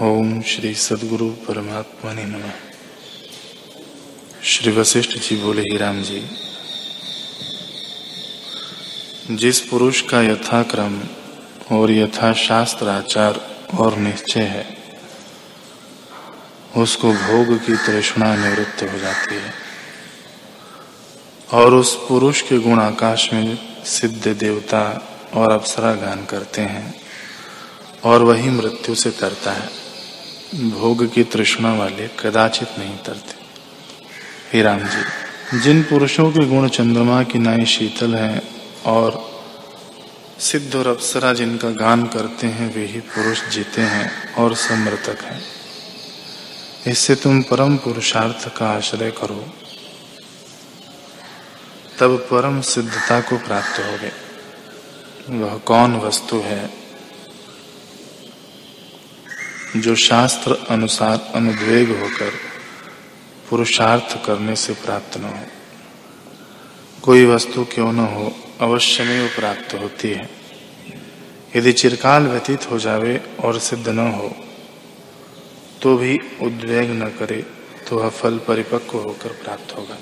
ओम श्री सदगुरु परमात्मा ने नम। श्री वशिष्ठ जी बोले, ही राम जी, जिस पुरुष का यथाक्रम और यथा शास्त्र आचार और निश्चय है, उसको भोग की तृष्णा निवृत्त हो जाती है और उस पुरुष के गुण आकाश में सिद्ध देवता और अप्सरा गान करते हैं और वही मृत्यु से तरता है। भोग की तृष्णा वाले कदाचित नहीं तरते। हे राम जी, जिन पुरुषों के गुण चंद्रमा की नाई शीतल है और सिद्ध और अप्सरा जिनका गान करते हैं, वे ही पुरुष जीते हैं और समृतक हैं। इससे तुम परम पुरुषार्थ का आश्रय करो। तब परम सिद्धता को प्राप्त होगे। वह कौन वस्तु है जो शास्त्र अनुसार अनुद्वेग होकर पुरुषार्थ करने से प्राप्त न हो। कोई वस्तु क्यों न हो, अवश्य में वो प्राप्त होती है। यदि चिरकाल व्यतीत हो जावे और सिद्ध न हो तो भी उद्वेग न करे तो वह फल परिपक्व होकर प्राप्त होगा।